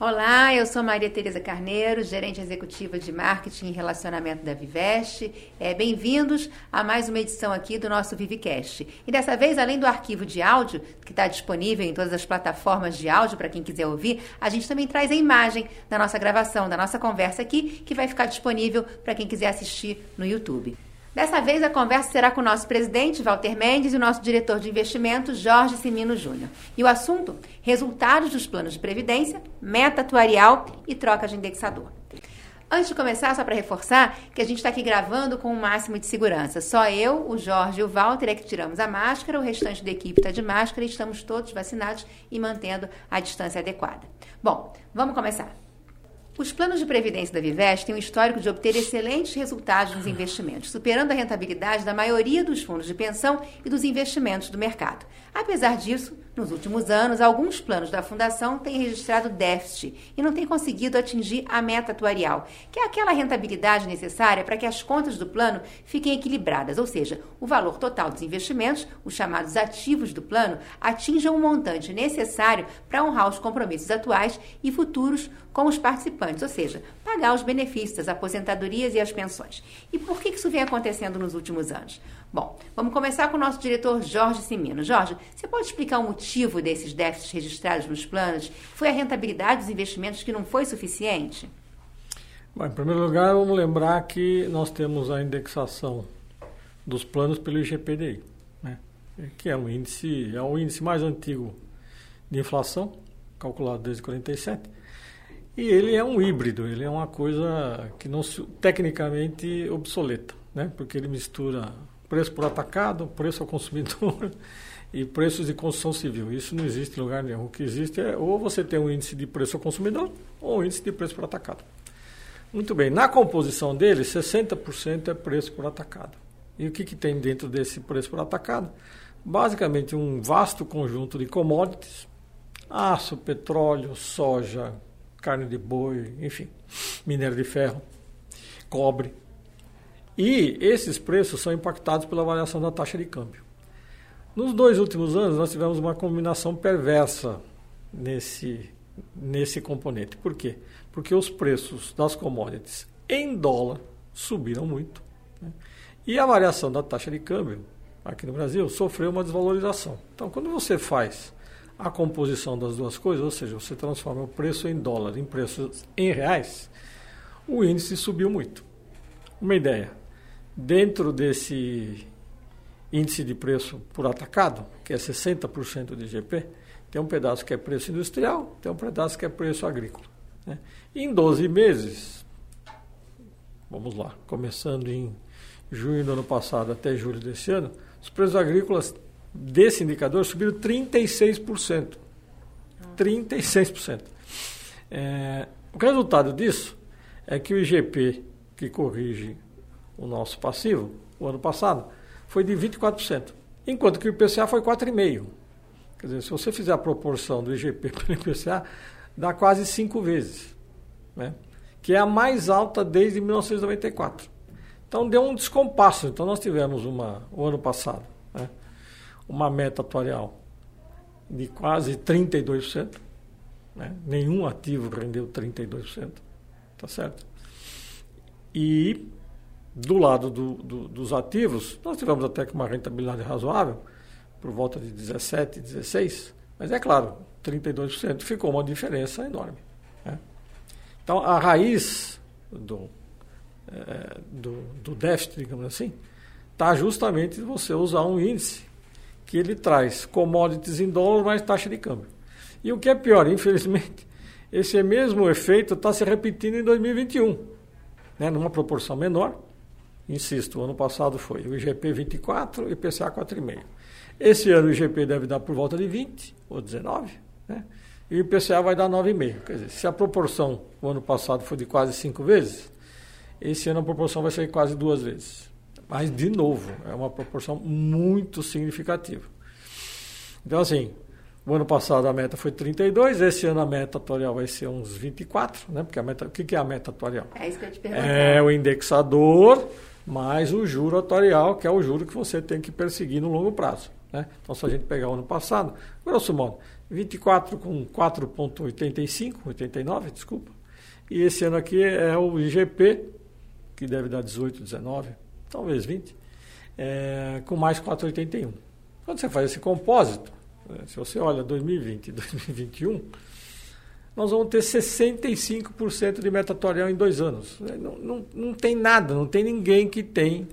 Olá, eu sou Maria Tereza Carneiro, gerente executiva de marketing e relacionamento da Viveste. É, Bem-vindos a mais uma edição aqui do nosso Vivecast. E dessa vez, além do arquivo de áudio, que está disponível em todas as plataformas de áudio para quem quiser ouvir, a gente também traz a imagem da nossa gravação, da nossa conversa aqui, que vai ficar disponível para quem quiser assistir no YouTube. Dessa vez a conversa será com o nosso presidente, Walter Mendes, e o nosso diretor de investimentos, Jorge Simino Júnior. E o assunto: resultados dos planos de previdência, meta atuarial e troca de indexador. Antes de começar, só para reforçar que a gente está aqui gravando com o máximo de segurança. Só eu, o Jorge e o Walter é que tiramos a máscara, o restante da equipe está de máscara e estamos todos vacinados e mantendo a distância adequada. Bom, vamos começar. Os planos de previdência da Vivest têm um histórico de obter excelentes resultados nos investimentos, superando a rentabilidade da maioria dos fundos de pensão e dos investimentos do mercado. Apesar disso, nos últimos anos, alguns planos da Fundação têm registrado déficit e não têm conseguido atingir a meta atuarial, que é aquela rentabilidade necessária para que as contas do plano fiquem equilibradas, ou seja, o valor total dos investimentos, os chamados ativos do plano, atinjam o montante necessário para honrar os compromissos atuais e futuros com os participantes, ou seja, pagar os benefícios, as aposentadorias e as pensões. E por que isso vem acontecendo nos últimos anos? Bom, vamos começar com o nosso diretor Jorge Simino. Jorge, você pode explicar o motivo desses déficits registrados nos planos? Foi a rentabilidade dos investimentos que não foi suficiente? Bom, em primeiro lugar, vamos lembrar que nós temos a indexação dos planos pelo IGPDI, né? que é um índice, é o índice mais antigo de inflação, calculado desde 47. E ele é um híbrido, ele é uma coisa que não tecnicamente obsoleta, né? Porque ele mistura preço por atacado, preço ao consumidor e preços de construção civil. Isso não existe em lugar nenhum. O que existe é ou você tem um índice de preço ao consumidor ou um índice de preço por atacado. Muito bem, na composição dele, 60% é preço por atacado. E o que, que tem dentro desse preço por atacado? Basicamente um vasto conjunto de commodities, aço, petróleo, soja, carne de boi, enfim, minério de ferro, cobre, e esses preços são impactados pela variação da taxa de câmbio. Nos dois últimos anos, nós tivemos uma combinação perversa nesse, nesse componente. Por quê? Porque os preços das commodities em dólar subiram muito. Né? E a variação da taxa de câmbio aqui no Brasil sofreu uma desvalorização. Então, quando você faz a composição das duas coisas, ou seja, você transforma o preço em dólar em preços em reais, o índice subiu muito. Uma ideia, Dentro desse índice de preço por atacado, que é 60% de IGP, tem um pedaço que é preço industrial, tem um pedaço que é preço agrícola. Né? Em 12 meses, vamos lá, começando em junho do ano passado até julho desse ano, os preços agrícolas desse indicador subiram 36%. 36%. É, o resultado disso é que o IGP, que corrige o nosso passivo, o ano passado, foi de 24%, enquanto que o IPCA foi 4,5%. Quer dizer, se você fizer a proporção do IGP pelo IPCA, dá quase cinco vezes, né? que é a mais alta desde 1994. Então deu um descompasso. Então nós tivemos uma, o ano passado né? uma meta atuarial de quase 32%. Né? Nenhum ativo rendeu 32%. Tá certo? E do lado do, do, dos ativos, nós tivemos até que uma rentabilidade razoável, por volta de 17, 16, mas é claro, 32% ficou uma diferença enorme. Né? Então, a raiz do, é, do, do déficit, digamos assim, está justamente você usar um índice que ele traz commodities em dólar mais taxa de câmbio. E o que é pior, infelizmente, esse mesmo efeito está se repetindo em 2021, né, numa proporção menor, Insisto, o ano passado foi o IGP 24 e o IPCA 4,5. Esse ano o IGP deve dar por volta de 20 ou 19, né? e o IPCA vai dar 9,5. Quer dizer, se a proporção o ano passado foi de quase 5 vezes, esse ano a proporção vai ser quase duas vezes. Mas, de novo, é uma proporção muito significativa. Então, assim, o ano passado a meta foi 32, esse ano a meta atuarial vai ser uns 24, né? Porque a meta, o que é a meta atuarial? É isso que eu te pergunto. É o indexador mais o juro atuarial, que é o juro que você tem que perseguir no longo prazo. Né? Então, se a gente pegar o ano passado, grosso modo, 24 com 4,85, 89, desculpa. E esse ano aqui é o IGP, que deve dar 18, 19, talvez 20, é, com mais 4,81. Quando você faz esse compósito, né, se você olha 2020 e 2021, nós vamos ter 65% de metatorial em dois anos. Não, não, não tem nada, não tem ninguém que tem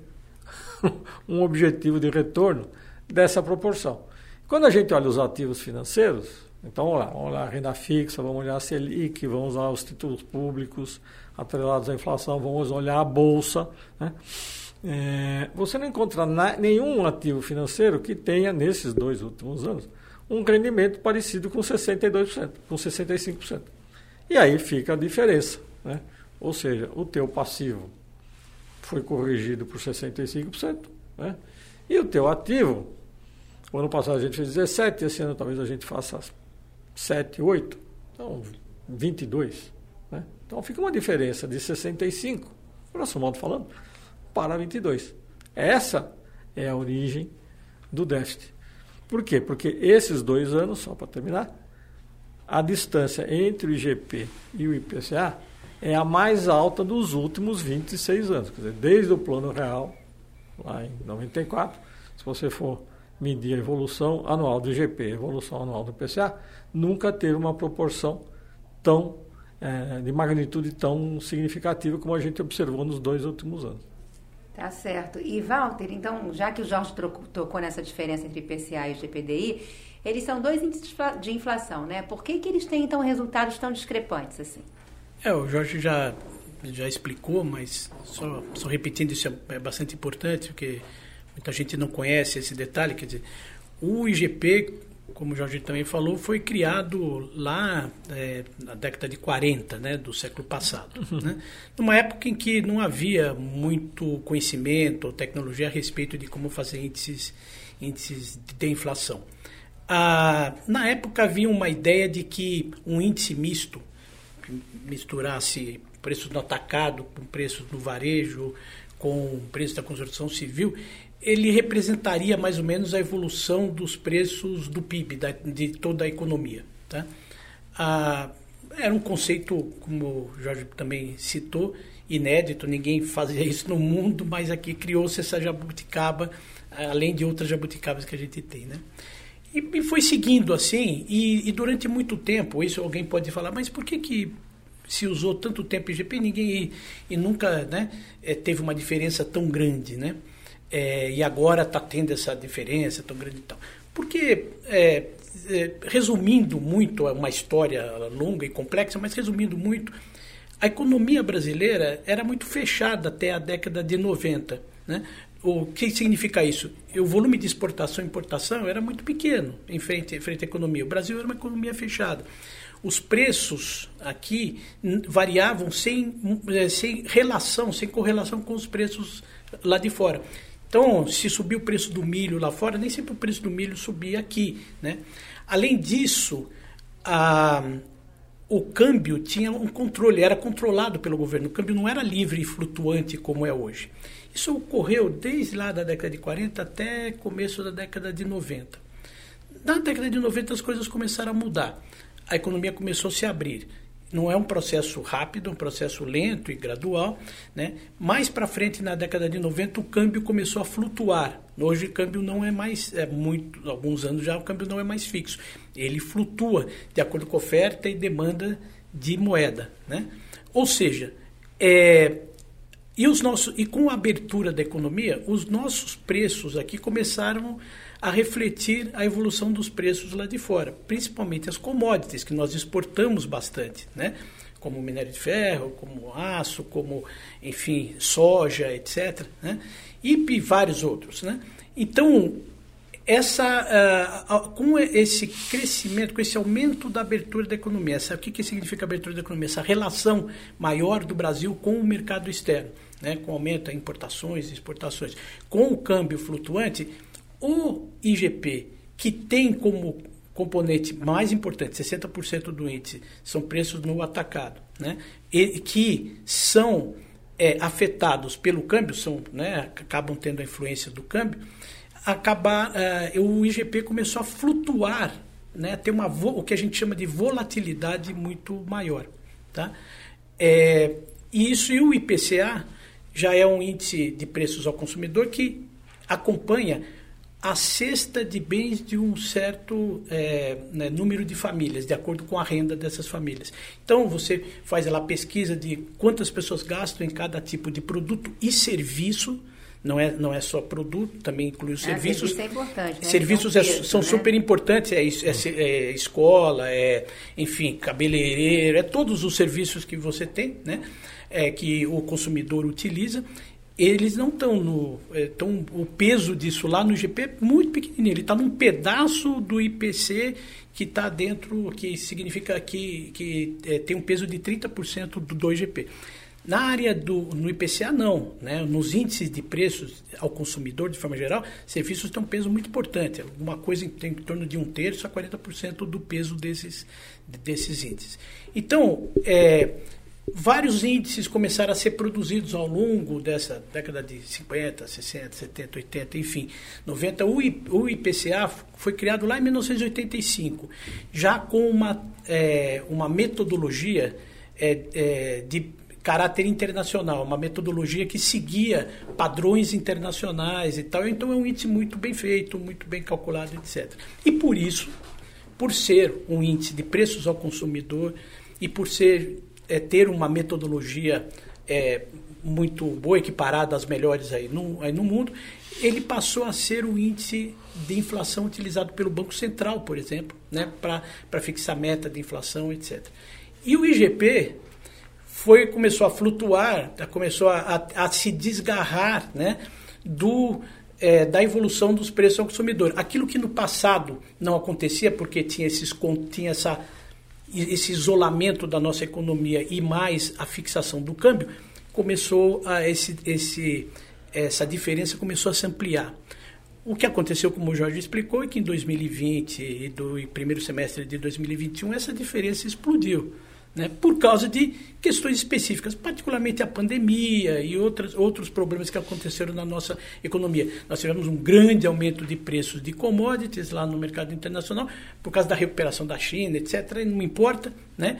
um objetivo de retorno dessa proporção. Quando a gente olha os ativos financeiros, então vamos lá, vamos renda fixa, vamos olhar a Selic, vamos olhar os títulos públicos atrelados à inflação, vamos olhar a Bolsa. Né? É, você não encontra na, nenhum ativo financeiro que tenha, nesses dois últimos anos, um rendimento parecido com 62%, com 65%. E aí fica a diferença. Né? Ou seja, o teu passivo foi corrigido por 65%, né? e o teu ativo, o ano passado a gente fez 17%, esse ano talvez a gente faça 7, 8%, então 22%. Né? Então fica uma diferença de 65%, grosso modo falando, para 22%. Essa é a origem do déficit. Por quê? Porque esses dois anos, só para terminar, a distância entre o IGP e o IPCA é a mais alta dos últimos 26 anos. Quer dizer, desde o plano real, lá em 94, se você for medir a evolução anual do IGP, a evolução anual do IPCA, nunca teve uma proporção tão é, de magnitude tão significativa como a gente observou nos dois últimos anos. Tá certo. E, Walter, então, já que o Jorge tocou nessa diferença entre IPCA e GPDI, eles são dois índices de inflação, né? Por que, que eles têm, então, resultados tão discrepantes assim? É, o Jorge já, já explicou, mas só, só repetindo, isso é, é bastante importante, porque muita gente não conhece esse detalhe. Quer dizer, o IGP como o Jorge também falou, foi criado lá é, na década de 40 né, do século passado. Uhum. Né? Numa época em que não havia muito conhecimento ou tecnologia a respeito de como fazer índices, índices de inflação. Ah, na época havia uma ideia de que um índice misto, que misturasse preços no atacado com preços no varejo, com preços da construção civil, ele representaria mais ou menos a evolução dos preços do PIB, da, de toda a economia. Tá? Ah, era um conceito, como o Jorge também citou, inédito, ninguém fazia isso no mundo, mas aqui criou-se essa jabuticaba, além de outras jabuticabas que a gente tem. Né? E, e foi seguindo assim, e, e, durante muito tempo, isso alguém pode falar, mas por que, que se usou tanto tempo IGP ninguém, e, e nunca né, eh, teve uma diferença tão grande? Né? É, e agora está tendo essa diferença tão grande e tal. Porque, é, é, resumindo muito, é uma história longa e complexa, mas resumindo muito, a economia brasileira era muito fechada até a década de 90. Né? O que significa isso? O volume de exportação e importação era muito pequeno em frente, em frente à economia. O Brasil era uma economia fechada. Os preços aqui variavam sem, sem relação, sem correlação com os preços lá de fora. Então, se subir o preço do milho lá fora, nem sempre o preço do milho subia aqui. Né? Além disso, a, o câmbio tinha um controle, era controlado pelo governo. O câmbio não era livre e flutuante como é hoje. Isso ocorreu desde lá da década de 40 até começo da década de 90. Na década de 90 as coisas começaram a mudar. A economia começou a se abrir. Não é um processo rápido, é um processo lento e gradual. Né? Mais para frente, na década de 90, o câmbio começou a flutuar. Hoje o câmbio não é mais, é muito, alguns anos já o câmbio não é mais fixo. Ele flutua de acordo com oferta e demanda de moeda. Né? Ou seja, é, e, os nossos, e com a abertura da economia, os nossos preços aqui começaram a refletir a evolução dos preços lá de fora, principalmente as commodities que nós exportamos bastante, né? como minério de ferro, como aço, como, enfim, soja, etc. Né? E vários outros. Né? Então, essa, uh, com esse crescimento, com esse aumento da abertura da economia, essa, o que, que significa abertura da economia? Essa relação maior do Brasil com o mercado externo, né? com aumento de importações e exportações, com o câmbio flutuante, o IGP, que tem como componente mais importante, 60% do índice, são preços no atacado, né? E que são é, afetados pelo câmbio, são, né, acabam tendo a influência do câmbio, acabar, uh, o IGP começou a flutuar né, ter uma, o que a gente chama de volatilidade muito maior. Tá? É, isso e o IPCA já é um índice de preços ao consumidor que acompanha a cesta de bens de um certo é, né, número de famílias, de acordo com a renda dessas famílias. Então, você faz lá pesquisa de quantas pessoas gastam em cada tipo de produto e serviço. Não é, não é só produto, também inclui os é, serviços. Serviço é importante. Né? Serviços é, são né? super importantes, é, é, é, escola, é, enfim, cabeleireiro, é todos os serviços que você tem, né? É, que o consumidor utiliza eles não estão no. Estão, o peso disso lá no IGP é muito pequenininho. Ele está num pedaço do IPC que está dentro, que significa que, que é, tem um peso de 30% do, do IGP. Na área do no IPCA, não. Né? Nos índices de preços ao consumidor, de forma geral, serviços têm um peso muito importante. Alguma coisa em, em torno de um terço a 40% do peso desses, desses índices. Então, é, Vários índices começaram a ser produzidos ao longo dessa década de 50, 60, 70, 80, enfim, 90. O IPCA foi criado lá em 1985, já com uma, é, uma metodologia é, é, de caráter internacional, uma metodologia que seguia padrões internacionais e tal. Então é um índice muito bem feito, muito bem calculado, etc. E por isso, por ser um índice de preços ao consumidor e por ser é, ter uma metodologia é, muito boa, equiparada às melhores aí no, aí no mundo, ele passou a ser o índice de inflação utilizado pelo Banco Central, por exemplo, né, para fixar meta de inflação, etc. E o IGP foi começou a flutuar, começou a, a, a se desgarrar né, do, é, da evolução dos preços ao consumidor. Aquilo que no passado não acontecia porque tinha, esses, tinha essa esse isolamento da nossa economia e mais a fixação do câmbio, começou a esse, esse, essa diferença começou a se ampliar. O que aconteceu, como o Jorge explicou, é que em 2020 e do primeiro semestre de 2021 essa diferença explodiu né, por causa de questões específicas, particularmente a pandemia e outras, outros problemas que aconteceram na nossa economia. Nós tivemos um grande aumento de preços de commodities lá no mercado internacional, por causa da recuperação da China, etc. Não importa, né?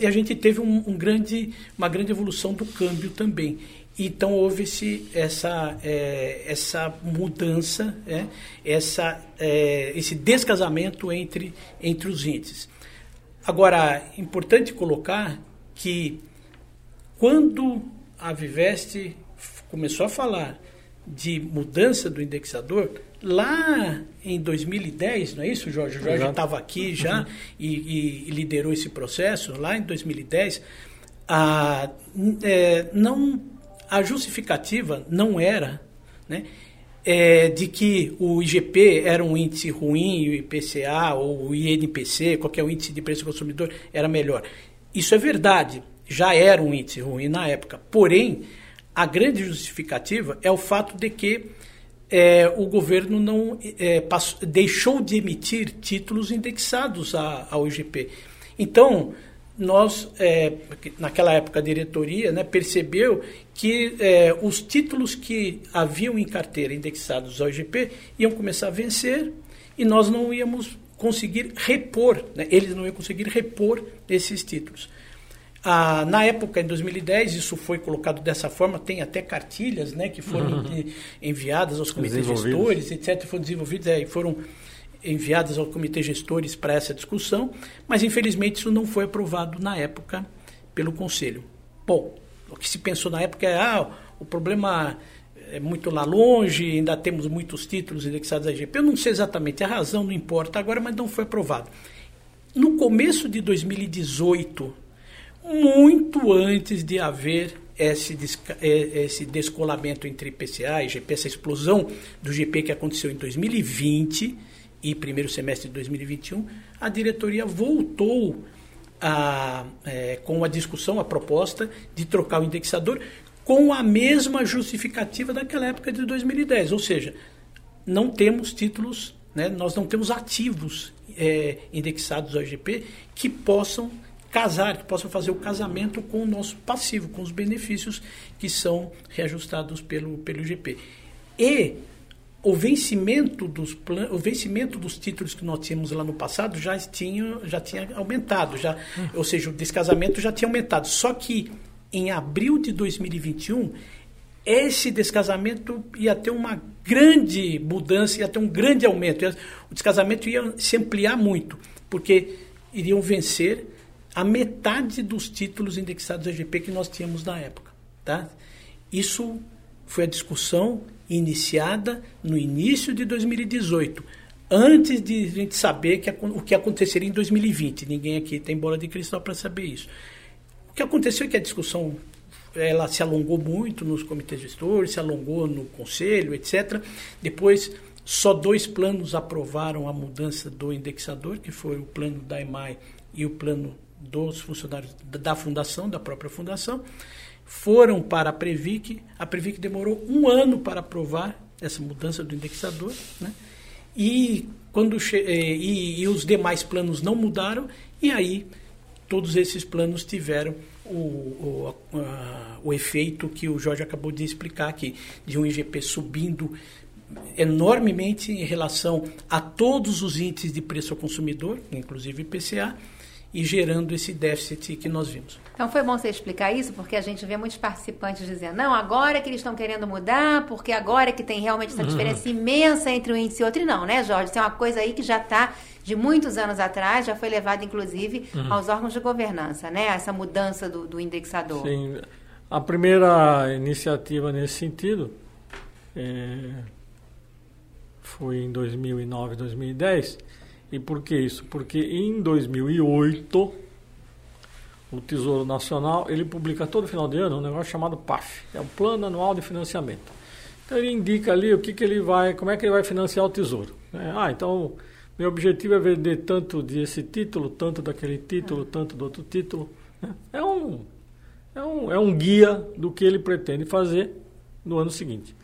e a gente teve um, um, grande, uma grande evolução do câmbio também. Então houve-se essa, é, essa mudança, é, essa, é, esse descasamento entre, entre os índices. Agora, importante colocar que quando a Viveste começou a falar de mudança do indexador, lá em 2010, não é isso, Jorge? O Jorge estava aqui já uhum. e, e, liderou esse processo. Lá em 2010, a, é, não, a justificativa não era né, é, de que o IGP era um índice ruim, o IPCA ou o INPC, qualquer índice de preço do consumidor, era melhor. Isso é verdade, já era um índice ruim na época. Porém, a grande justificativa é o fato de que é, o governo não é, passou, deixou de emitir títulos indexados ao IGP. Então, nós, é, naquela época, a diretoria né, percebeu que é, os títulos que haviam em carteira indexados ao IGP iam começar a vencer e nós não íamos conseguir repor, né, eles não iam conseguir repor esses títulos. Ah, na época, em 2010, isso foi colocado dessa forma, tem até cartilhas né, que foram uhum. enviadas aos comitês gestores, etc., foram desenvolvidas é, e foram enviadas ao comitê gestores para essa discussão, mas infelizmente isso não foi aprovado na época pelo Conselho. Bom, o que se pensou na época é, ah, o problema é muito lá longe, ainda temos muitos títulos indexados à IGP. Eu não sei exatamente a razão, não importa agora, mas não foi aprovado. No começo de 2018, muito antes de haver esse, é, esse descolamento entre IPCA e IGP, essa explosão do IGP que aconteceu em 2020, e primeiro semestre de 2021, a diretoria voltou a, é, com a discussão, a proposta de trocar o indexador com a mesma justificativa daquela época de 2010, ou seja, não temos títulos, né, nós não temos ativos é, indexados ao IGP que possam casar, que possam fazer o casamento com o nosso passivo, com os benefícios que são reajustados pelo, pelo IGP. E o vencimento dos plan... o vencimento dos títulos que nós tínhamos lá no passado já tinha já tinha aumentado já hum. ou seja o descasamento já tinha aumentado só que em abril de 2021 esse descasamento ia ter uma grande mudança ia ter um grande aumento o descasamento ia se ampliar muito porque iriam vencer a metade dos títulos indexados EGP que nós tínhamos na época tá isso foi a discussão iniciada no início de 2018, antes de a gente saber que, o que aconteceria em 2020. Ninguém aqui tem bola de cristal para saber isso. O que aconteceu é que a discussão ela se alongou muito nos comitês gestores, se alongou no conselho, etc. Depois, só dois planos aprovaram a mudança do indexador, que foi o plano da EMAI e o plano dos funcionários da fundação, da própria fundação foram para a Previc. A Previc demorou um ano para aprovar essa mudança do indexador, né? E quando eh, e, e, os demais planos não mudaram e aí todos esses planos tiveram o, o, a, o efeito que o Jorge acabou de explicar aqui, de um IGP subindo enormemente em relação a todos os índices de preço ao consumidor, inclusive IPCA, e gerando esse déficit que nós vimos. Então foi bom você explicar isso, porque a gente vê muitos participantes dizendo, não, agora é que eles estão querendo mudar, porque agora é que tem realmente essa uhum. diferença uhum. imensa entre um índice e outro. E não, né, Jorge? Isso é uma coisa aí que já está de muitos anos atrás, já foi levada, inclusive, uhum. aos órgãos de governança, né? Essa mudança do, do indexador. Sim. A primeira iniciativa nesse sentido é, foi em 2009, 2010 e por que isso? Porque em 2008 o Tesouro Nacional ele publica todo final de ano um negócio chamado PAF, é o Plano Anual de Financiamento. Então ele indica ali o que, que ele vai, como é que ele vai financiar o Tesouro. É, ah, então meu objetivo é vender tanto desse título, tanto daquele título, tanto do outro título. Né? É um, é um, é um guia do que ele pretende fazer no ano seguinte.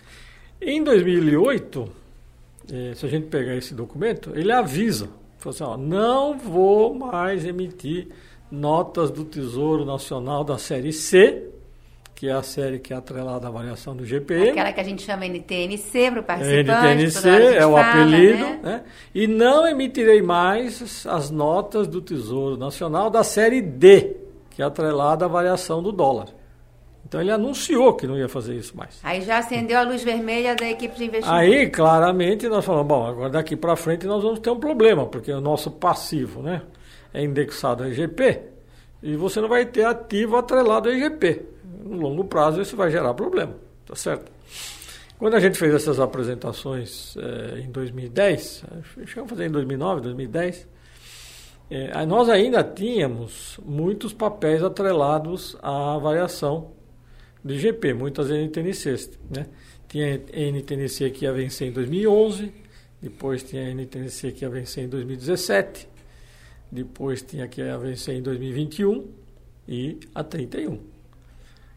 Em 2008, é, se a gente pegar esse documento, ele avisa, assim, ó, não vou mais emitir notas do Tesouro Nacional da série C, que é a série que é atrelada à variação do GPM. Aquela que a gente chama NTNC para o participante. NTNC é o fala, apelido. Né? Né? E não emitirei mais as notas do Tesouro Nacional da série D, que é atrelada à variação do dólar. Então ele anunciou que não ia fazer isso mais. Aí já acendeu a luz vermelha da equipe de investimento. Aí, claramente, nós falamos, bom, agora daqui para frente nós vamos ter um problema, porque o nosso passivo né, é indexado a EGP e você não vai ter ativo atrelado a EGP. No longo prazo isso vai gerar problema, tá certo? Quando a gente fez essas apresentações é, em 2010, chegamos a fazer em 2009, 2010, é, nós ainda tínhamos muitos papéis atrelados à variação do IGP, muitas NTNCs. Né? Tinha NTNC que ia vencer em 2011, depois tinha NTNC que ia vencer em 2017, depois tinha que ia vencer em 2021 e a 31.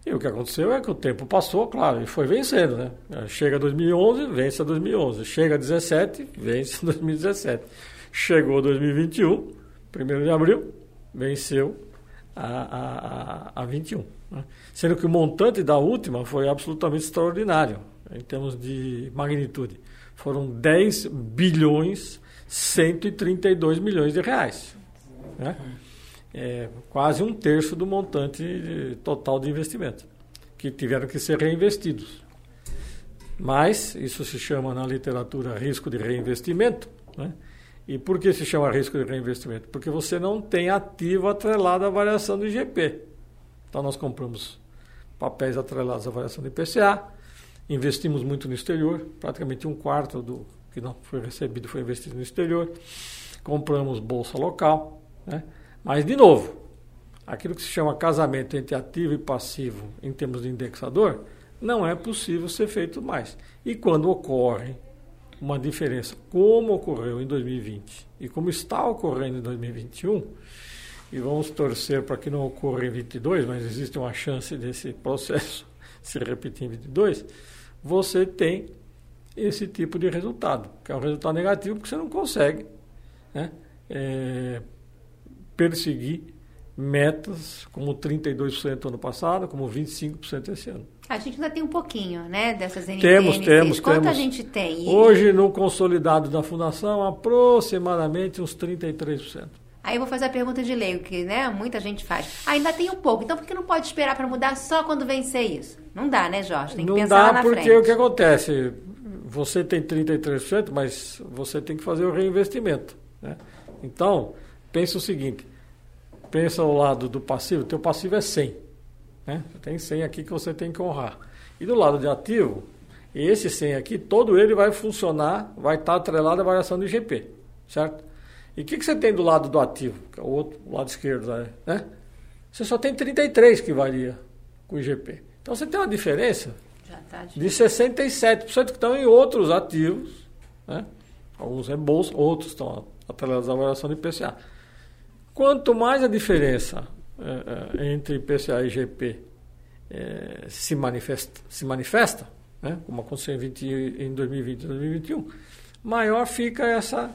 E o que aconteceu é que o tempo passou, claro, e foi vencendo, né? Chega 2011, vence a 2011. Chega 17, vence 2017. Chegou 2021, 1 de abril, venceu a, a, a, a 21. Né? Sendo que o montante da última foi absolutamente extraordinário, em termos de magnitude. Foram 10 bilhões 132 milhões de reais. Né? É quase um terço do montante total de investimento, que tiveram que ser reinvestidos. Mas isso se chama na literatura risco de reinvestimento. Né? E por que se chama risco de reinvestimento? Porque você não tem ativo atrelado à variação do IGP. Então nós compramos papéis atrelados à variação do IPCA, investimos muito no exterior, praticamente um quarto do que não foi recebido foi investido no exterior, compramos bolsa local, né? mas de novo, aquilo que se chama casamento entre ativo e passivo em termos de indexador, não é possível ser feito mais. E quando ocorre uma diferença, como ocorreu em 2020 e como está ocorrendo em 2021, e vamos torcer para que não ocorra em 22, mas existe uma chance desse processo se repetir em 22, você tem esse tipo de resultado, que é um resultado negativo porque você não consegue né, é, perseguir metas como 32% ano passado, como 25% esse ano. A gente ainda tem um pouquinho, né, dessas NPNCs. Temos, temos, Quanto temos. a gente tem? Hoje, no consolidado da Fundação, aproximadamente uns 33%. Aí eu vou fazer a pergunta de leigo, que né, muita gente faz. ainda tem um pouco, então por que não pode esperar para mudar só quando vencer isso? Não dá, né, Jorge? Tem que Não pensar lá dá na porque frente. o que acontece? Você tem 33%, mas você tem que fazer o reinvestimento. Né? Então, pensa o seguinte, pensa ao lado do passivo, teu passivo é 100. Né? Tem 100 aqui que você tem que honrar. E do lado de ativo, esse 100 aqui, todo ele vai funcionar, vai estar atrelado à variação do IGP, certo? E o que, que você tem do lado do ativo, que é o outro o lado esquerdo, né? Você só tem 33 que varia com o IGP. Então você tem uma diferença tá de... de 67% que estão em outros ativos, né? alguns é bolsa, outros estão atrelados à variação do IPCA. Quanto mais a diferença eh, eh, entre IPCA e IGP eh, se manifesta, se manifesta né? como aconteceu em, 20, em 2020 e 2021, maior fica essa,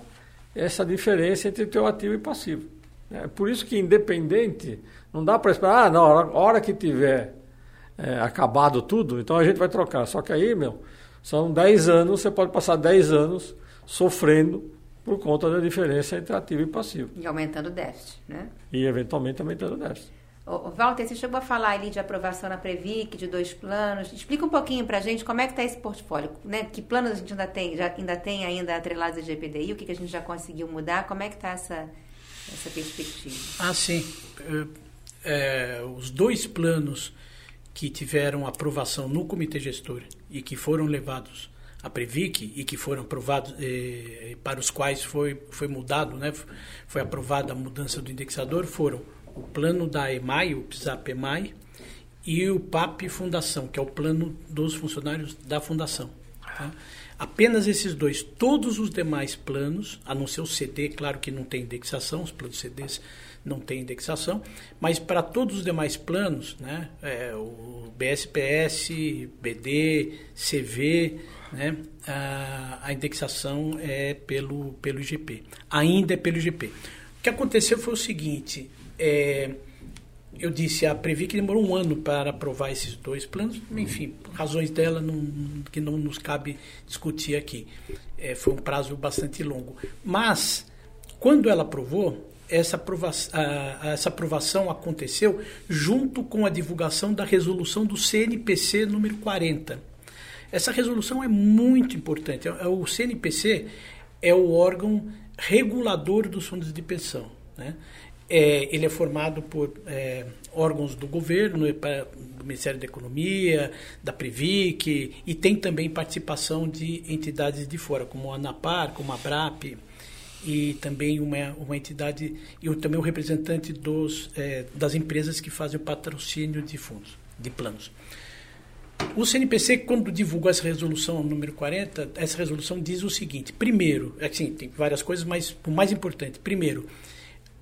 essa diferença entre teu ativo e passivo. É por isso que independente, não dá para esperar, ah, na hora, hora que tiver é, acabado tudo, então a gente vai trocar. Só que aí, meu, são 10 anos, você pode passar 10 anos sofrendo por conta da diferença entre ativo e passivo. E aumentando o déficit, né? E eventualmente aumentando o déficit. Ô, Walter, você chegou a falar ali de aprovação na Previc, de dois planos. Explica um pouquinho pra gente como é que está esse portfólio, né? Que planos a gente ainda tem, já ainda tem ainda atrelados a GPDI, o que, que a gente já conseguiu mudar, como é que está essa, essa perspectiva? Ah, sim. É, os dois planos que tiveram aprovação no comitê gestor e que foram levados à Previc e que foram aprovados eh, para os quais foi foi mudado, né? Foi aprovada a mudança do indexador foram o plano da EMAI, o PSAP EMAI e o PAP Fundação, que é o plano dos funcionários da fundação. Tá? Apenas esses dois, todos os demais planos, a não ser o CD, claro que não tem indexação, os planos CDs não têm indexação, mas para todos os demais planos, né, é, o BSPS, BD, CV, né, a, a, indexação é pelo, pelo IGP. Ainda é pelo IGP. O que aconteceu foi o seguinte, é, eu disse, a Previc demorou um ano para aprovar esses dois planos, enfim, razões dela não, que não nos cabe discutir aqui. É, foi um prazo bastante longo. Mas, quando ela aprovou, essa aprovação, essa aprovação aconteceu junto com a divulgação da resolução do CNPC número 40. Essa resolução é muito importante. O CNPC é o órgão regulador dos fundos de pensão. Né? É, ele é formado por é, órgãos do governo, do Ministério da Economia, da Previc, e tem também participação de entidades de fora, como a ANAPAR, como a BRAP, e também uma, uma entidade, e também o representante dos, é, das empresas que fazem o patrocínio de fundos, de planos. O CNPC, quando divulgou essa resolução número 40, essa resolução diz o seguinte: primeiro, assim, tem várias coisas, mas o mais importante, primeiro,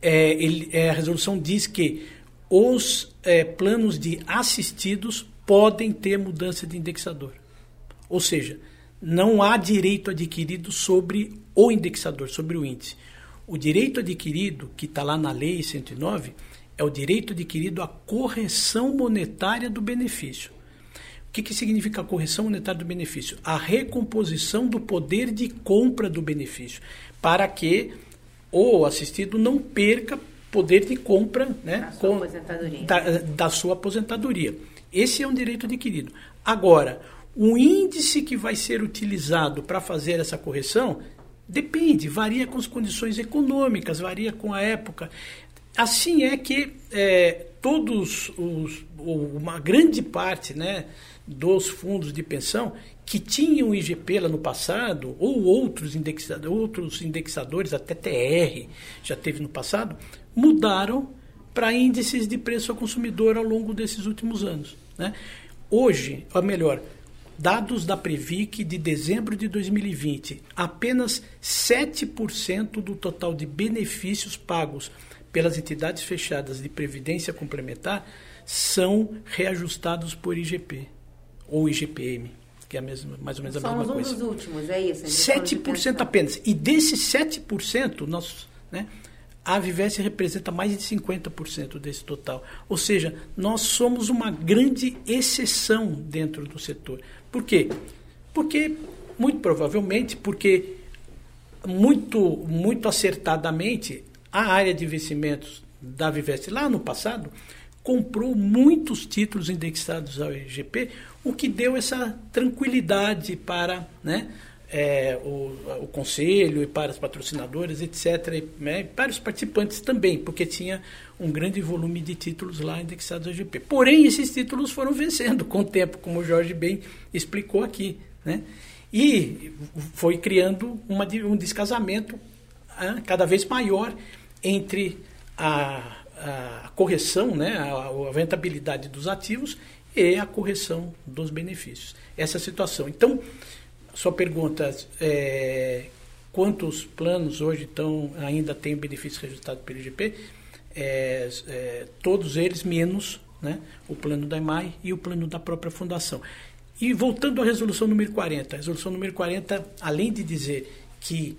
é, ele, é, a resolução diz que os é, planos de assistidos podem ter mudança de indexador. Ou seja, não há direito adquirido sobre o indexador, sobre o índice. O direito adquirido, que está lá na Lei 109, é o direito adquirido à correção monetária do benefício. O que, que significa a correção monetária do benefício? A recomposição do poder de compra do benefício, para que o assistido não perca poder de compra né, da, sua com, da, da sua aposentadoria. Esse é um direito adquirido. Agora, o índice que vai ser utilizado para fazer essa correção depende, varia com as condições econômicas, varia com a época. Assim é que é, todos os, uma grande parte né, dos fundos de pensão que tinham IGP lá no passado, ou outros indexadores, outros indexadores, até TR já teve no passado, mudaram para índices de preço ao consumidor ao longo desses últimos anos. Né? Hoje, ou melhor, dados da Previc de dezembro de 2020, apenas 7% do total de benefícios pagos pelas entidades fechadas de previdência complementar são reajustados por IGP ou IGPM, que é a mesma, mais ou menos a Somos mesma um coisa. dos últimos, é isso? 7% apenas. E desses 7%, nós, né, a Vivesse representa mais de 50% desse total. Ou seja, nós somos uma grande exceção dentro do setor. Por quê? Porque, muito provavelmente, porque muito, muito acertadamente, a área de investimentos da Viveste lá no passado comprou muitos títulos indexados ao IGP, o que deu essa tranquilidade para né, é, o, o, conselho e para os patrocinadores, etc., e, né, para os participantes também, porque tinha um grande volume de títulos lá indexados ao IGP. Porém, esses títulos foram vencendo com o tempo, como o Jorge bem explicou aqui. Né? E foi criando uma, um descasamento ah, cada vez maior entre a a correção, né, a, a rentabilidade dos ativos e a correção dos benefícios. Essa situação. Então, sua pergunta é quantos planos hoje estão, ainda têm benefício registrado pelo IGP? É, é, todos eles menos né, o plano da EMAI e o plano da própria fundação. E voltando à resolução número 40, a resolução número 40, além de dizer que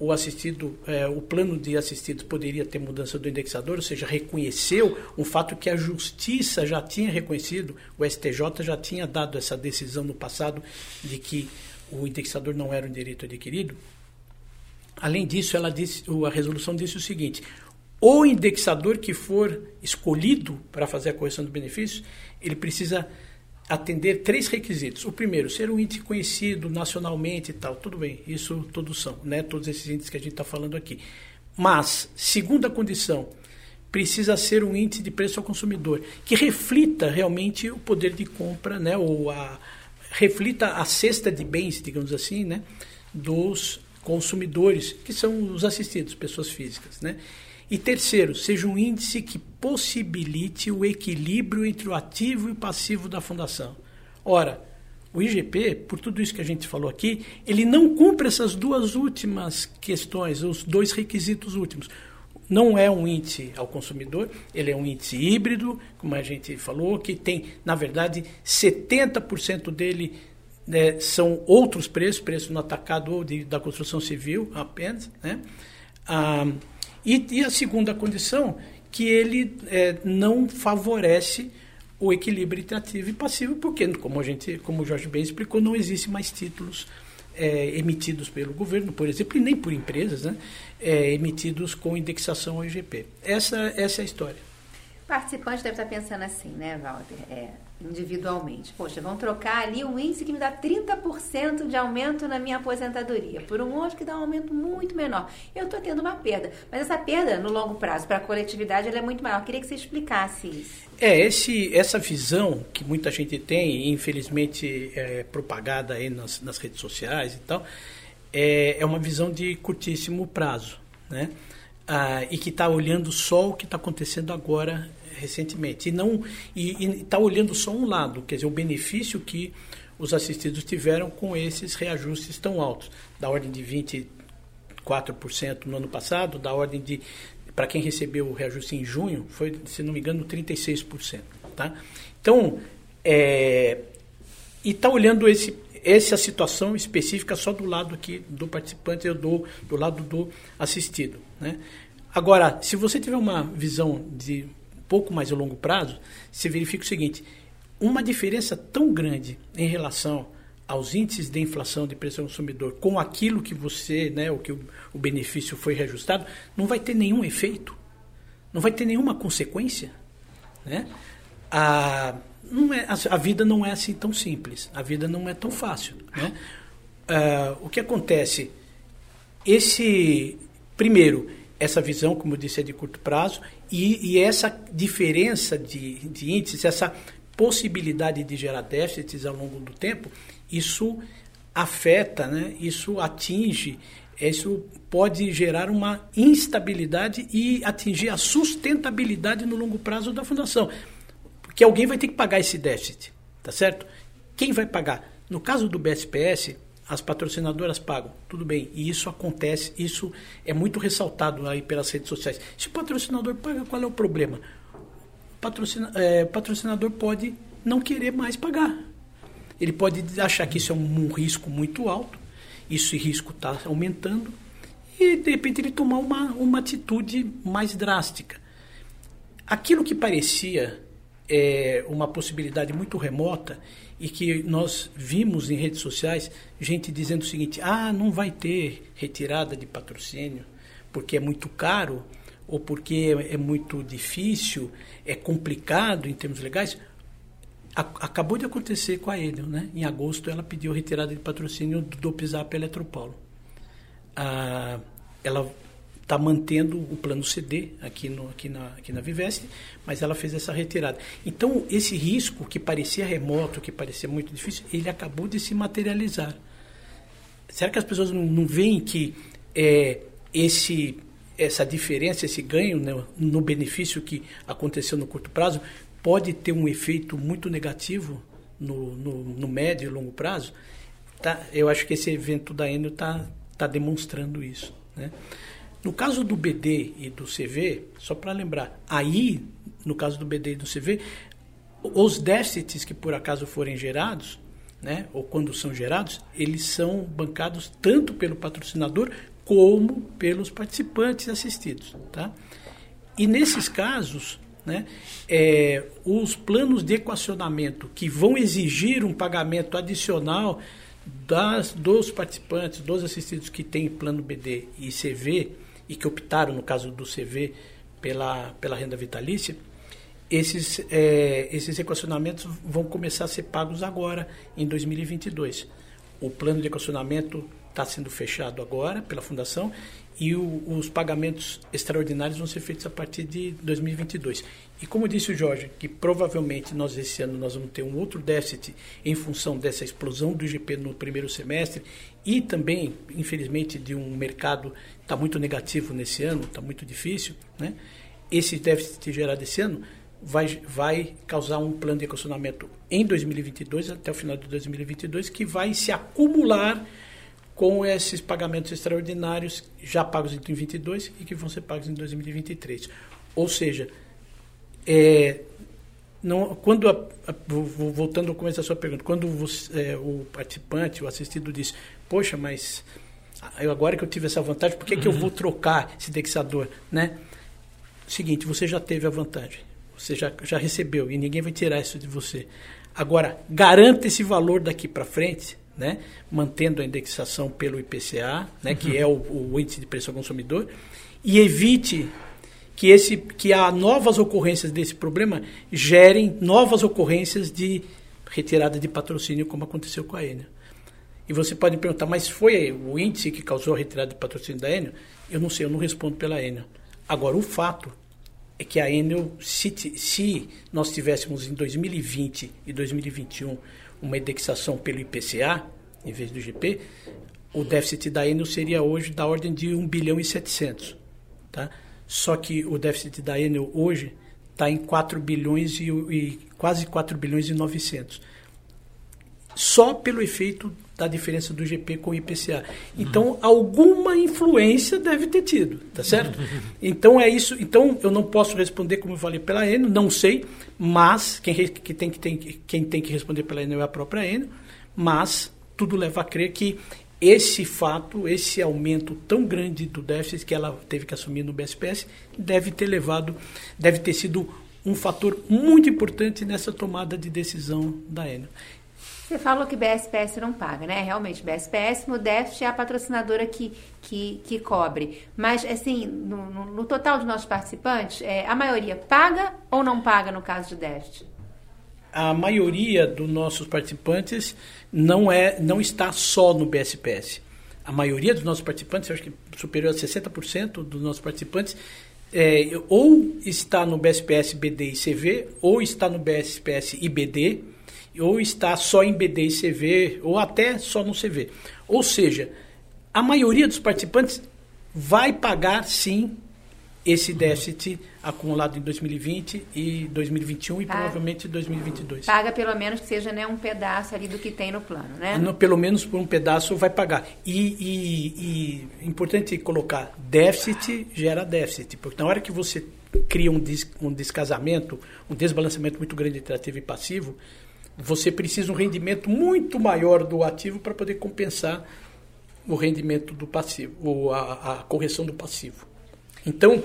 o assistido, é, o plano de assistidos poderia ter mudança do indexador, ou seja, reconheceu um fato que a justiça já tinha reconhecido, o STJ já tinha dado essa decisão no passado de que o indexador não era um direito adquirido. Além disso, ela disse, a resolução disse o seguinte: o indexador que for escolhido para fazer a correção do benefício, ele precisa atender três requisitos. O primeiro, ser um índice conhecido nacionalmente e tal. Tudo bem, isso todos são, né? Todos esses índices que a gente está falando aqui. Mas, segunda condição, precisa ser um índice de preço ao consumidor que reflita realmente o poder de compra, né? Ou a, reflita a cesta de bens, digamos assim, né? Dos consumidores, que são os assistidos, pessoas físicas, né? E terceiro, seja um índice que possibilite o equilíbrio entre o ativo e o passivo da fundação. Ora, o IGP, por tudo isso que a gente falou aqui, ele não cumpre essas duas últimas questões, os dois requisitos últimos. Não é um índice ao consumidor, ele é um índice híbrido, como a gente falou, que tem, na verdade, 70% dele né, são outros preços, preço no atacado ou de, da construção civil apenas. Né? Ah, e, e a segunda condição, que ele é, não favorece o equilíbrio entre ativo e passivo, porque, como, a gente, como o Jorge bem explicou, não existe mais títulos é, emitidos pelo governo, por exemplo, e nem por empresas, né, é, emitidos com indexação ao IGP. Essa, essa é a história. Participante deve estar pensando assim, né, Walter? É, individualmente. Poxa, vão trocar ali um índice que me dá 30% de aumento na minha aposentadoria, por um outro que dá um aumento muito menor. Eu estou tendo uma perda, mas essa perda no longo prazo para a coletividade ela é muito maior. Eu queria que você explicasse isso. É, esse, essa visão que muita gente tem, infelizmente é, propagada aí nas, nas redes sociais e tal, é, é uma visão de curtíssimo prazo, né? Ah, e que está olhando só o que está acontecendo agora recentemente. E não e está olhando só um lado, quer dizer, o benefício que os assistidos tiveram com esses reajustes tão altos, da ordem de 24% no ano passado, da ordem de para quem recebeu o reajuste em junho, foi, se não me engano, 36%. Tá? Então, é, e está olhando esse, essa situação específica só do lado aqui do participante, do, do lado do assistido. Né? Agora, se você tiver uma visão de pouco mais a longo prazo, se verifica o seguinte: uma diferença tão grande em relação aos índices de inflação de preço ao consumidor com aquilo que você, né, o que o, o benefício foi reajustado, não vai ter nenhum efeito, não vai ter nenhuma consequência, né? A, não é, a, a vida não é assim tão simples, a vida não é tão fácil, né? Uh, o que acontece? Esse, primeiro, essa visão, como eu disse, é de curto prazo, e, e essa diferença de, de índices, essa possibilidade de gerar déficits ao longo do tempo, isso afeta, né? isso atinge, isso pode gerar uma instabilidade e atingir a sustentabilidade no longo prazo da fundação. Porque alguém vai ter que pagar esse déficit, tá certo? Quem vai pagar? No caso do BSPS, as patrocinadoras pagam, tudo bem, e isso acontece, isso é muito ressaltado aí pelas redes sociais. Se o patrocinador paga, qual é o problema? O patrocina, é, patrocinador pode não querer mais pagar. Ele pode achar que isso é um, um risco muito alto, esse risco está aumentando, e de repente ele tomar uma, uma atitude mais drástica. Aquilo que parecia é, uma possibilidade muito remota e que nós vimos em redes sociais gente dizendo o seguinte: ah, não vai ter retirada de patrocínio porque é muito caro ou porque é, muito difícil, é complicado em termos legais. Acabou de acontecer com a Enel, né? Em agosto ela pediu retirada de patrocínio do Pisap Eletropaulo. Ah, ela está mantendo o plano CD aqui, no, aqui, na, aqui na Viveste, mas ela fez essa retirada. Então, esse risco que parecia remoto, que parecia muito difícil, ele acabou de se materializar. Será que as pessoas não, não veem que é, esse, essa diferença, esse ganho né, no benefício que aconteceu no curto prazo, pode ter um efeito muito negativo no, no, no médio e longo prazo? Tá? Eu acho que esse evento da Enel está tá demonstrando isso. Né? No caso do BD e do CV, só para lembrar, aí, no caso do BD e do CV, os déficits que por acaso forem gerados, né, ou quando são gerados, eles são bancados tanto pelo patrocinador como pelos participantes assistidos. Tá? E nesses casos, né, é, os planos de equacionamento que vão exigir um pagamento adicional das, dos participantes, dos assistidos que têm plano BD e CV, e que optaram, no caso do CV, pela, pela renda vitalícia, esses, é, esses equacionamentos vão começar a ser pagos agora, em 2022. O plano de equacionamento está sendo fechado agora pela Fundação e o, os pagamentos extraordinários vão ser feitos a partir de 2022. E como disse o Jorge, que provavelmente nós esse ano nós vamos ter um outro déficit em função dessa explosão do IGP no primeiro semestre e também, infelizmente, de um mercado que está muito negativo nesse ano, está muito difícil, né? esse déficit gerado esse ano vai, vai causar um plano de equacionamento em 2022, até o final de 2022, que vai se acumular com esses pagamentos extraordinários já pagos em 2022 e que vão ser pagos em 2023. Ou seja, é, não, quando a, a, voltando ao começo da sua pergunta, quando você, é, o participante, o assistido diz, poxa, mas eu, agora que eu tive essa vantagem, por que, uhum. que eu vou trocar esse indexador, né? Seguinte, você já teve a vantagem, você já, já recebeu e ninguém vai tirar isso de você. Agora, garanta esse valor daqui para frente, né? Mantendo a indexação pelo IPCA, né? Uhum. Que é o, o índice de preço ao consumidor, e evite que, esse, que há novas ocorrências desse problema gerem novas ocorrências de retirada de patrocínio, como aconteceu com a Enel. E você pode me perguntar, mas foi o índice que causou a retirada de patrocínio da Enel? Eu não sei, eu não respondo pela Enel. Agora, o fato é que a Enel, se, se nós tivéssemos em 2020 e 2021 uma indexação pelo IPCA, em vez do GP, o déficit da Enel seria hoje da ordem de 1 bilhão e 700. Tá? Só que o déficit da Enel hoje está em 4 bilhões e, e, quase 4 bilhões e 900. Só pelo efeito da diferença do GP com o IPCA. Então, alguma influência deve ter tido, tá certo? Então é isso. Então eu não posso responder como eu falei pela Enel, não sei, mas quem, que tem, que tem, quem tem que responder pela Enel é a própria Enel, mas tudo leva a crer que esse fato, esse aumento tão grande do déficit que ela teve que assumir no BSPS, deve ter levado, deve ter sido um fator muito importante nessa tomada de decisão da Enel. Você falou que BSPS não paga, né? Realmente, BSPS no déficit é a patrocinadora que, que, que cobre. Mas, assim, no, no, no total de nossos participantes, é, a maioria paga ou não paga no caso de déficit? A maioria dos nossos participantes não, é, não está só no BSPS. A maioria dos nossos participantes, acho que superior a 60% dos nossos participantes, é, ou está no BSPS BD e CV, ou está no BSPS IBD, ou está só em BD e CV, ou até só no CV. Ou seja, a maioria dos participantes vai pagar sim esse déficit acumulado em 2020 e 2021 e Paga. provavelmente 2022. Paga pelo menos que seja né, um pedaço ali do que tem no plano, né? No, pelo menos por um pedaço vai pagar. E, e, e importante colocar, déficit gera déficit, porque na hora que você cria um, des, um descasamento, um desbalanceamento muito grande entre ativo e passivo, você precisa um rendimento muito maior do ativo para poder compensar o rendimento do passivo, ou a, a correção do passivo. Então,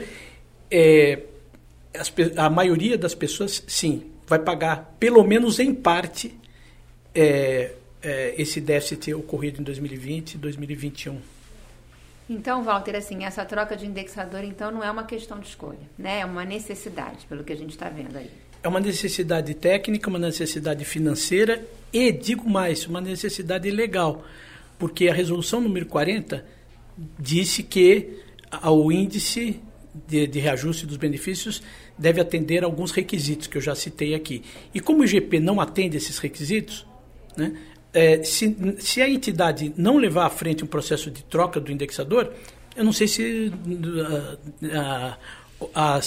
é, as, a maioria das pessoas, sim, vai pagar, pelo menos em parte, é, é, esse déficit ocorrido em 2020 e 2021. Então, Walter, assim, essa troca de indexador, então, não é uma questão de escolha, né? É uma necessidade, pelo que a gente está vendo aí. É uma necessidade técnica, uma necessidade financeira e, digo mais, uma necessidade legal, porque a resolução número 40 disse que o índice de, de, reajuste dos benefícios deve atender alguns requisitos que eu já citei aqui. E como o IGP não atende esses requisitos, né, é, se, se a entidade não levar à frente um processo de troca do indexador, eu não sei se a, a, a,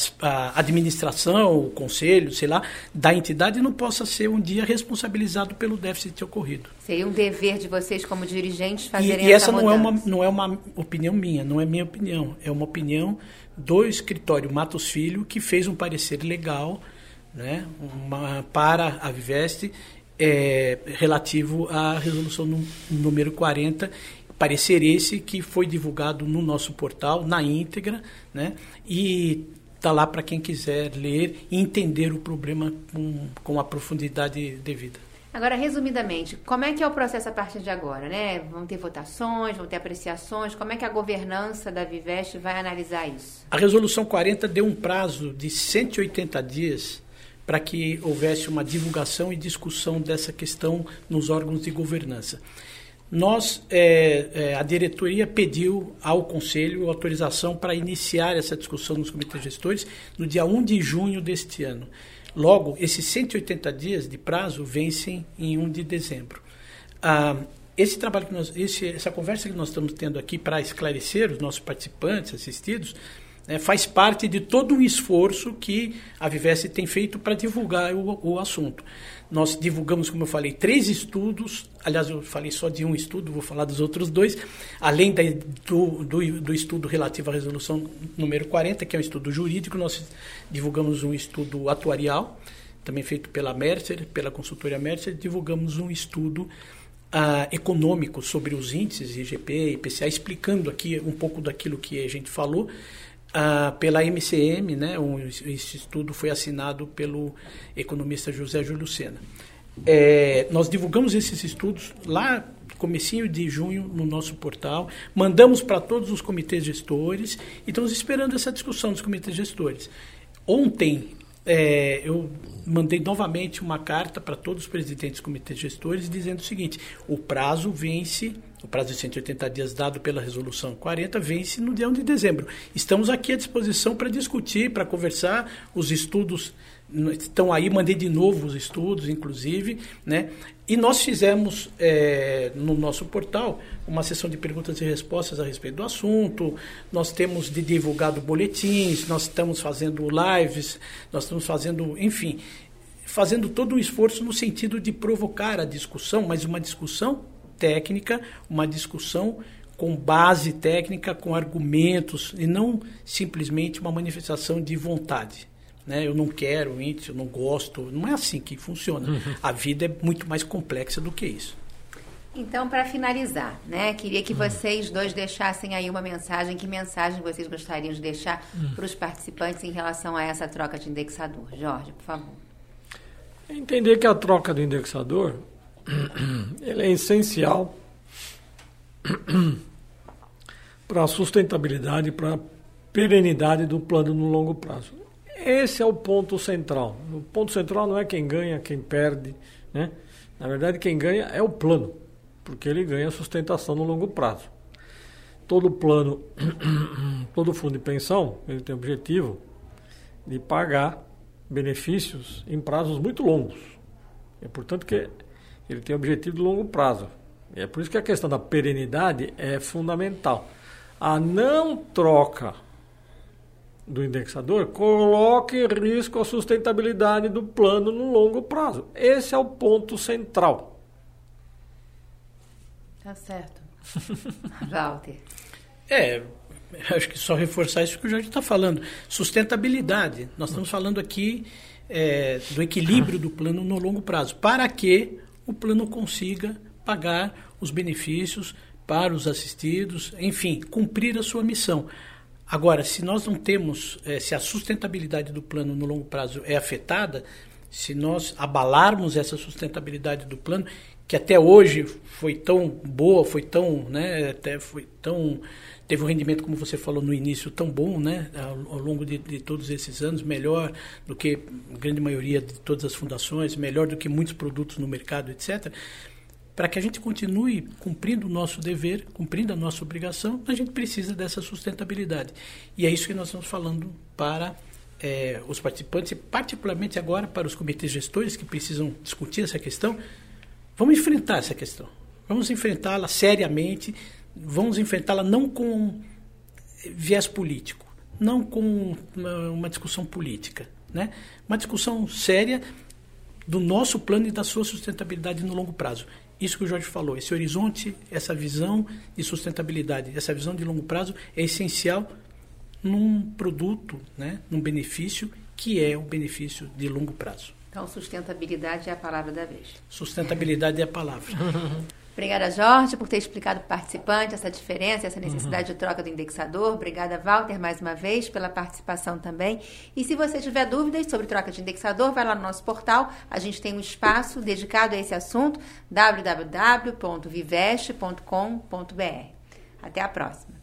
administração, o conselho, sei lá, da entidade não possa ser um dia responsabilizado pelo déficit ocorrido. Seria um dever de vocês como dirigentes fazerem e, e essa, essa não é uma não é uma opinião minha, não é minha opinião, é uma opinião do escritório Matos Filho que fez um parecer legal, né, uma, para a Viveste é, relativo à resolução número 40, parecer esse que foi divulgado no nosso portal, na íntegra, né? e está lá para quem quiser ler e entender o problema com, com a profundidade devida. Agora, resumidamente, como é que é o processo a partir de agora? Né? Vão ter votações, vão ter apreciações? Como é que a governança da Viveste vai analisar isso? A resolução 40 deu um prazo de 180 dias para que houvesse uma divulgação e discussão dessa questão nos órgãos de governança. Nós, é, é, a diretoria pediu ao Conselho autorização para iniciar essa discussão nos comitês gestores no dia 1 de junho deste ano. Logo, esses 180 dias de prazo vencem em 1 de dezembro. Ah, esse trabalho que nós, esse, essa conversa que nós estamos tendo aqui para esclarecer os nossos participantes assistidos né, faz parte de todo um esforço que a Vivesse tem feito para divulgar o, o, assunto. Nós divulgamos, como eu falei, três estudos, aliás, eu falei só de um estudo, vou falar dos outros dois, além da, do, do, do, estudo relativo à resolução número 40, que é um estudo jurídico, nós divulgamos um estudo atuarial, também feito pela Mercer, pela consultoria Mercer, divulgamos um estudo Uh, econômico sobre os índices IGP e IPCA, explicando aqui um pouco daquilo que a gente falou, ah, pela MCM, né, um, esse estudo foi assinado pelo economista José Júlio Sena. É, nós divulgamos esses estudos lá comecinho de junho no nosso portal, mandamos para todos os comitês gestores e estamos esperando essa discussão dos comitês gestores. Ontem é, eu mandei novamente uma carta para todos os presidentes comitês gestores dizendo o seguinte: o prazo vence, o prazo de 180 dias dado pela resolução 40 vence no dia 1 de dezembro. Estamos aqui à disposição para discutir, para conversar os estudos estão aí, mandei de novo os estudos, inclusive, né? E nós fizemos é, no nosso portal uma sessão de perguntas e respostas a respeito do assunto. Nós temos de divulgado boletins, nós estamos fazendo lives, nós estamos fazendo, enfim, fazendo todo um esforço no sentido de provocar a discussão, mas uma discussão técnica, uma discussão com base técnica, com argumentos, e não simplesmente uma manifestação de vontade né? Eu não quero índice, eu não gosto. Não é assim que funciona. Uhum. A vida é muito mais complexa do que isso. Então, para finalizar, né, queria que uhum. vocês dois deixassem aí uma mensagem. Que mensagem vocês gostariam de deixar uhum. para os participantes em relação a essa troca de indexador? Jorge, por favor. Entender que a troca do indexador ele é essencial para a sustentabilidade, para a perenidade do plano no longo prazo. Esse é o ponto central. O ponto central não é quem ganha, quem perde. Né? Na verdade, quem ganha é o plano, porque ele ganha sustentação no longo prazo. Todo plano, todo fundo de pensão, ele tem o objetivo de pagar benefícios em prazos muito longos. É portanto que ele tem objetivo de longo prazo. E é por isso que a questão da perenidade é fundamental. A não troca do indexador coloque em risco a sustentabilidade do plano no longo prazo. Esse é o ponto central. Tá certo. Walter. É, acho que só reforçar isso que o Jorge está falando. Sustentabilidade. Nós estamos falando aqui é, do equilíbrio do plano no longo prazo, para que o plano consiga pagar os benefícios para os assistidos, enfim, cumprir a sua missão. Agora, se nós não temos, é, se a sustentabilidade do plano no longo prazo é afetada, se nós abalarmos essa sustentabilidade do plano, que até hoje foi tão boa, foi tão, né, até foi tão teve um rendimento, como você falou no início, tão bom, né, ao, ao longo de, de, todos esses anos, melhor do que a grande maioria de todas as fundações, melhor do que muitos produtos no mercado, etc. Para que a gente continue cumprindo o nosso dever, cumprindo a nossa obrigação, a gente precisa dessa sustentabilidade. E é isso que nós estamos falando para é, os participantes, e particularmente agora para os comitês gestores que precisam discutir essa questão. Vamos enfrentar essa questão. Vamos enfrentá-la seriamente, vamos enfrentá-la não com viés político, não com uma, uma, discussão política, né? Uma discussão séria do nosso plano e da sua sustentabilidade no longo prazo. Isso que o Jorge falou, esse horizonte, essa visão de sustentabilidade, essa visão de longo prazo é essencial num produto, né, num benefício que é o benefício de longo prazo. Então, sustentabilidade é a palavra da vez. Sustentabilidade é a palavra. Obrigada, Jorge, por ter explicado para o participante essa diferença, essa necessidade uhum. de troca do indexador. Obrigada, Walter, mais uma vez, pela participação também. E se você tiver dúvidas sobre troca de indexador, vai lá no nosso portal. A gente tem um espaço dedicado a esse assunto, www.viveste.com.br. Até a próxima.